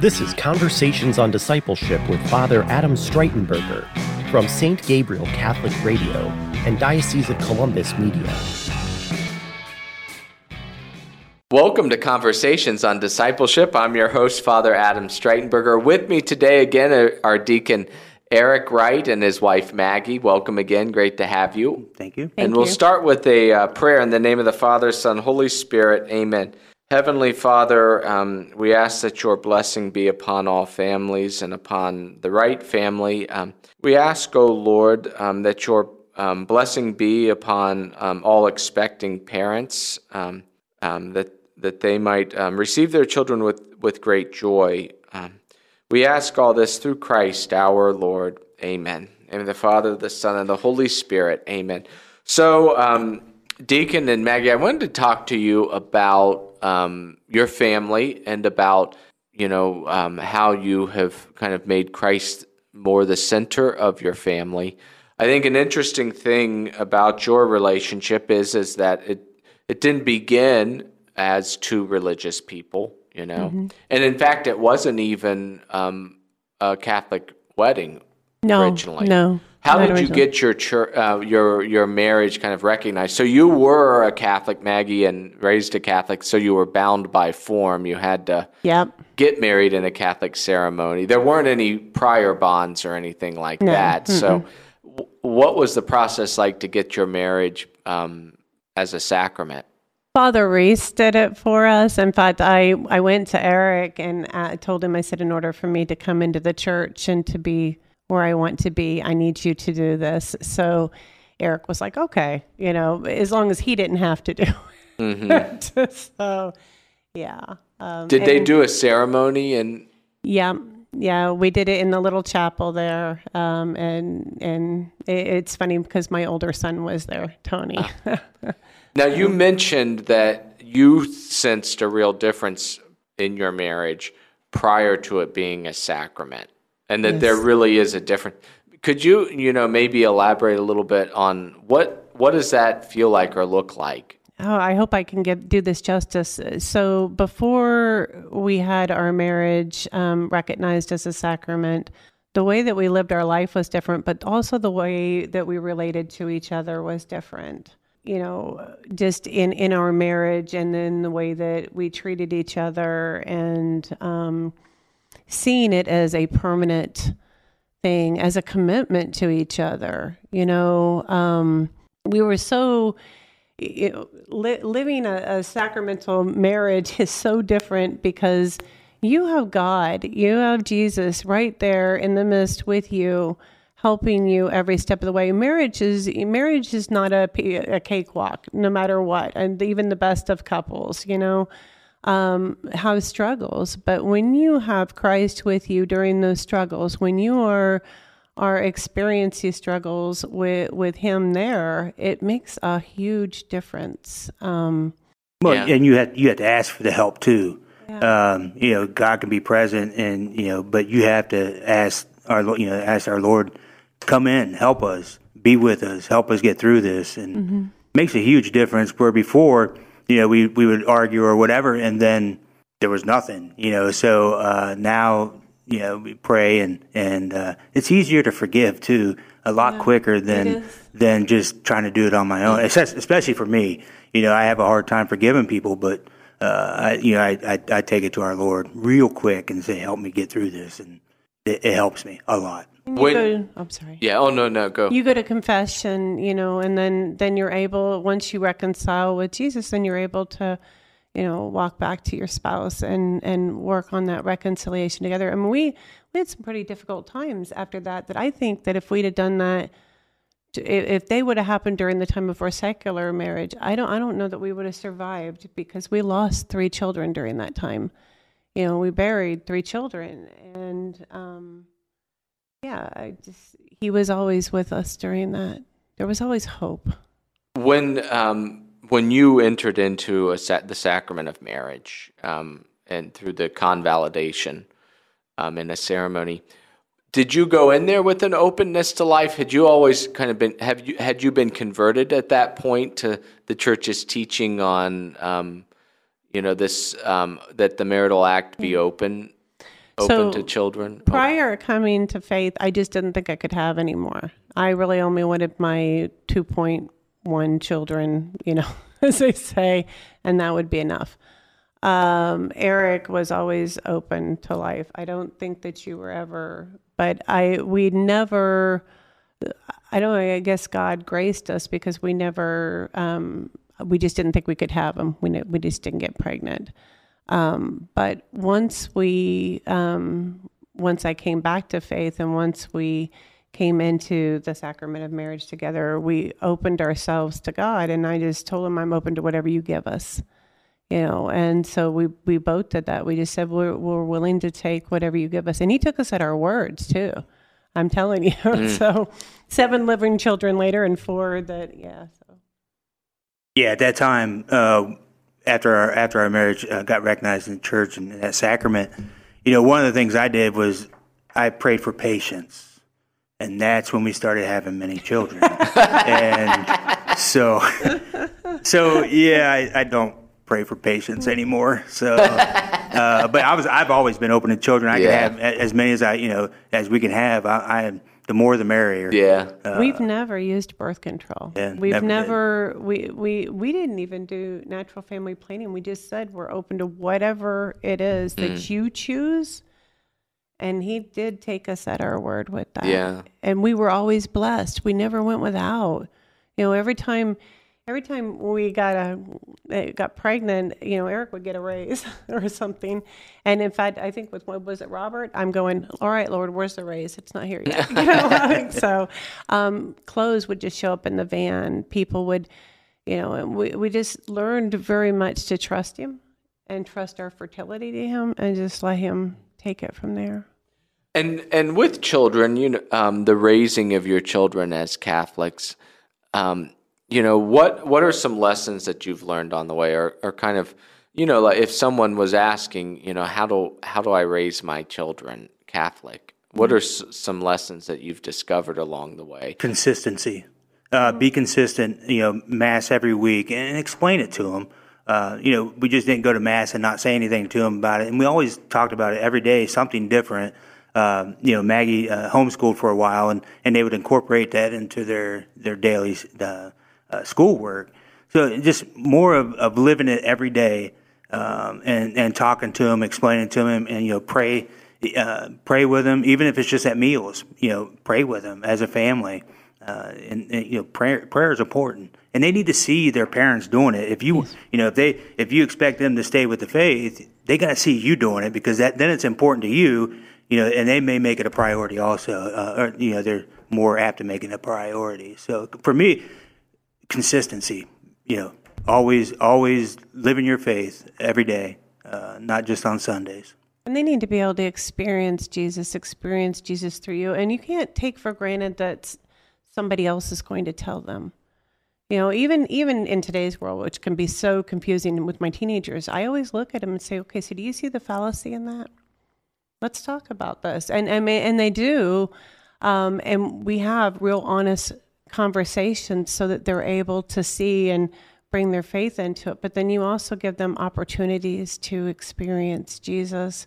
This is Conversations on Discipleship with Father Adam Streitenberger from St. Gabriel Catholic Radio and Diocese of Columbus Media. Welcome to Conversations on Discipleship. I'm your host, Father Adam Streitenberger. With me today again, our deacon Eric Wright and his wife Maggie. Welcome again. Great to have you. Thank you. and we'll you. start with a uh, prayer in the name of the Father, Son, Holy Spirit. Amen. Heavenly Father, um, we ask that your blessing be upon all families and upon the Wright family. Um, we ask, O Lord, um, that your um, blessing be upon um, all expecting parents, um, that that they might receive their children with, with great joy. We ask all this through Christ our Lord. Amen. In the Father, the Son, and the Holy Spirit. Amen. So, Deacon and Maggie, I wanted to talk to you about um, your family and about you know um, how you have kind of made Christ more the center of your family. I think an interesting thing about your relationship is is that it it didn't begin as two religious people, you know, Mm-hmm. and in fact, it wasn't even um, a Catholic wedding No, originally. no, How did you get your chur uh, your your marriage kind of recognized? So you were a Catholic, Maggie, and raised a Catholic. So you were bound by form. You had to Yep. get married in a Catholic ceremony. There weren't any prior bonds or anything like No, that. So, w- what was the process like to get your marriage um, as a sacrament? Father Reese did it for us. In fact, I, I went to Eric and I told him, I said, in order for me to come into the church and to be where I want to be, I need you to do this. So Eric was like, okay, you know, as long as he didn't have to do it. Mm-hmm. so, yeah. Um, Did they do a ceremony and Yeah, yeah, we did it in the little chapel there, um, and and it, it's funny because my older son was there, Tony. Now, you mentioned that you sensed a real difference in your marriage prior to it being a sacrament, and that there really is a difference. Could you, you know, maybe elaborate a little bit on what what does that feel like or look like? oh, I hope I can give do this justice. So before we had our marriage um, recognized as a sacrament. The way that we lived our life was different, but also the way that we related to each other was different. You know, just in in our marriage, and then the way that we treated each other, and um, seeing it as a permanent thing, as a commitment to each other. You know, um, we were so. You know, li- living a, a sacramental marriage is so different because you have God, you have Jesus right there in the midst with you, helping you every step of the way. Marriage is marriage is not a, a cakewalk, no matter what, and even the best of couples, you know um, have struggles. But when you have Christ with you during those struggles, when you are are experiencing struggles with with Him there, it makes a huge difference. Um, Well, Yeah. and you have you have to ask for the help too. Um, you know, God can be present, and you know, but you have to ask our Lo- you know ask our Lord, come in, help us, be with us, help us get through this, and mm-hmm. makes a huge difference. Where before, you know, we we would argue or whatever, and then there was nothing. You know, so uh, now you know we pray, and and uh, it's easier to forgive too, a lot quicker than than just trying to do it on my own. Especially especially for me, you know, I have a hard time forgiving people, but uh, I, you know, I, I I take it to our Lord real quick and say, "Help me get through this," and it, it helps me a lot. When- go, I'm sorry. Yeah. Oh no, no, go. You go to confession, you know, and then then you're able once you reconcile with Jesus, then you're able to, you know, walk back to your spouse and and work on that reconciliation together. I mean, we we had some pretty difficult times after that. That I think that if we'd have done that, if if they would have happened during the time of our secular marriage, I don't I don't know that we would have survived because we lost three children during that time. You know, we buried three children, and um, yeah, I just he was always with us during that. There was always hope. When um, when you entered into a sa- the sacrament of marriage um, and through the convalidation um, in a ceremony, did you go in there with an openness to life? Had you always kind of been have you had you been converted at that point to the church's teaching on um, you know this um, that the marital act be open? open So, to children? Prior coming to faith, I just didn't think I could have any more. I really only wanted my 2.1 children, you know, as they say, and that would be enough. Um, Eric was always open to life. I don't think that you were ever, but I, we never, I don't know, I guess God graced us because we never, um, we just didn't think we could have them. We, we just didn't get pregnant. Um, but once we, um, once I came back to faith and once we came into the sacrament of marriage together, we opened ourselves to God. And I just told him, I'm open to whatever you give us, you know. And so we, we both did that. We just said, we're, we're willing to take whatever you give us. And he took us at our words too. I'm telling you. so seven living children later and four that, yeah. So. Yeah, at that time, uh, after our after our marriage uh, got recognized in the church and that sacrament, you know, one of the things I did was I prayed for patience, and that's when we started having many children. and so, so yeah, I, I don't pray for patience anymore. So, uh, but I was I've always been open to children. I Yeah. can have as many as I you know as we can have. I, I am the more the merrier. Yeah. We've never used birth control. Uh, yeah, We've never never, did. we, we we didn't even do natural family planning. We just said we're open to whatever it is that Mm. you choose. And he did take us at our word with that. Yeah. And we were always blessed. We never went without. You know, every time every time we got a eh, got pregnant, you know, Eric would get a raise or something. And in fact, I think with what was it, Robert? I'm going, all right, Lord, where's the raise? It's not here yet. So um, clothes would just show up in the van. People would, you know, and we we just learned very much to trust Him and trust our fertility to Him, and just let Him take it from there. And and with children, you know, um, the raising of your children as Catholics, um, you know, what what are some lessons that you've learned on the way, or or kind of, you know, like if someone was asking, you know, how do how do I raise my children Catholic? What are s- some lessons that you've discovered along the way? consistency. Uh, be consistent. You know, mass every week and explain it to them. Uh, you know, we just didn't go to mass and not say anything to them about it, and we always talked about it every day, something different. Um, you know, Maggie uh, homeschooled for a while, and, and they would incorporate that into their their daily uh, uh, schoolwork. So just more of, of living it every day, um, and and talking to them, explaining to them, and you know, pray uh, pray with them, even if it's just at meals. You know, pray with them as a family. Uh, and, and you know, prayer prayer is important, and they need to see their parents doing it. If you you know if they if you expect them to stay with the faith, they got to see you doing it because that then it's important to you. You know, and they may make it a priority also, uh, or you know, they're more apt to make it a priority. So for me, consistency. You know, always always living your faith every day, uh, not just on Sundays. And they need to be able to experience Jesus, experience Jesus through you. And you can't take for granted that somebody else is going to tell them. You know, even even in today's world, which can be so confusing with my teenagers, I always look at them and say, "Okay, so do you see the fallacy in that? Let's talk about this." And and and they do, um, and we have real honest conversations so that they're able to see and bring their faith into it. But then you also give them opportunities to experience Jesus,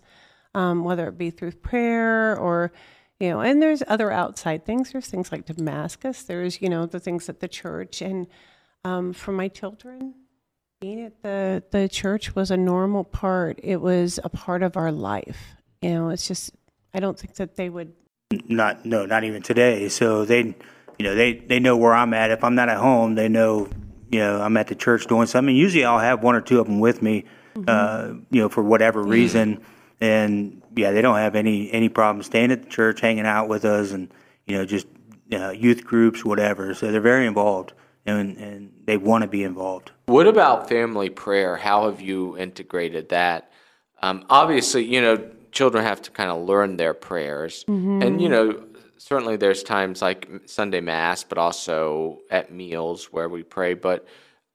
um, whether it be through prayer or, you know, and there's other outside things. There's things like Damascus. There's, you know, the things at the church. And um, for my children, being at the, the church was a normal part. It was a part of our life. You know, it's just, I don't think that they would Not no, not even today. So they, you know, they they know where I'm at. If I'm not at home, they know, you know, I'm at the church doing something. Usually, I'll have one or two of them with me, uh, you know, for whatever reason. And yeah, they don't have any any problem staying at the church, hanging out with us, and you know, just uh, youth groups, whatever. So they're very involved, and and they want to be involved. What about family prayer? How have you integrated that? Um, obviously, you know, children have to kind of learn their prayers. And, you know, certainly there's times like Sunday Mass, but also at meals where we pray. But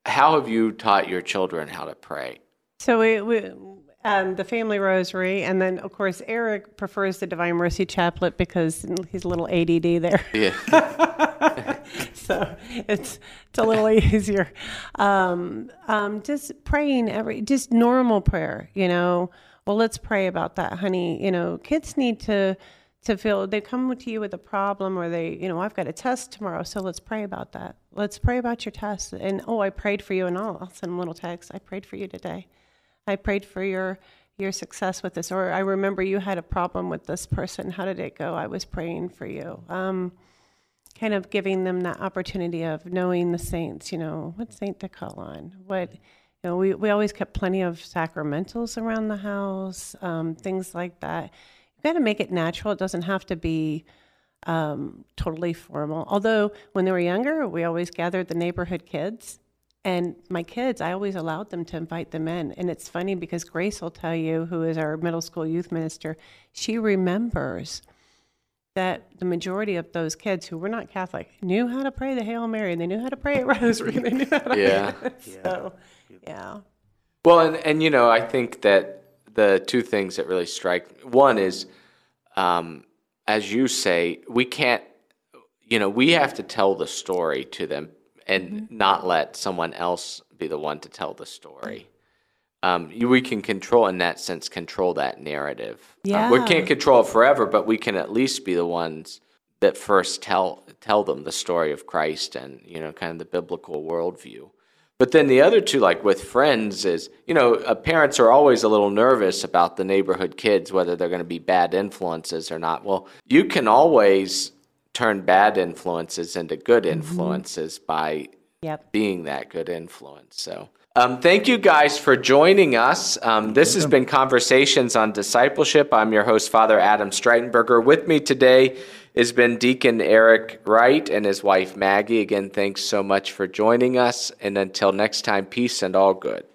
how have you taught your children how to pray? So we, we um, the family rosary, and then of course Eric prefers the Divine Mercy Chaplet because he's a little ADD there. Yeah. so it's it's a little easier. Um, um, just praying every, just normal prayer. You know, well, let's pray about that, honey. You know, kids need to to feel they come to you with a problem or they, you know, I've got a test tomorrow, so let's pray about that. Let's pray about your test. And oh, I prayed for you, and I'll, I'll send little text. I prayed for you today. I prayed for your your success with this, or I remember you had a problem with this person. How did it go? I was praying for you. Um, kind of giving them that opportunity of knowing the saints. You know, what saint to call on. What you know, we we always kept plenty of sacramentals around the house, um, things like that got to make it natural. It doesn't have to be um, totally formal. Although when they were younger, we always gathered the neighborhood kids. And my kids, I always allowed them to invite them in. And it's funny because Grace will tell you, who is our middle school youth minister, she remembers that the majority of those kids who were not Catholic knew how to pray the Hail Mary. and They knew how to pray a rosary. They knew how to yeah. so, yeah. Well, and, and you know, I think that the two things that really strike one is, um, as you say, we can't, you know, we have to tell the story to them and mm-hmm. not let someone else be the one to tell the story. Um, we can control, in that sense, control that narrative. Yeah. Um, we can't control it forever, but we can at least be the ones that first tell tell them the story of Christ and you know, kind of the biblical worldview. But then the other two, like with friends, is you know, uh, parents are always a little nervous about the neighborhood kids, whether they're going to be bad influences or not. Well, you can always turn bad influences into good mm-hmm. influences mm-hmm. by yep. being that good influence. So. Um, thank you guys for joining us. Um, this has been Conversations on Discipleship. I'm your host, Father Adam Streitenberger. With me today has been Deacon Eric Wright and his wife Maggie. Again, thanks so much for joining us. And until next time, peace and all good.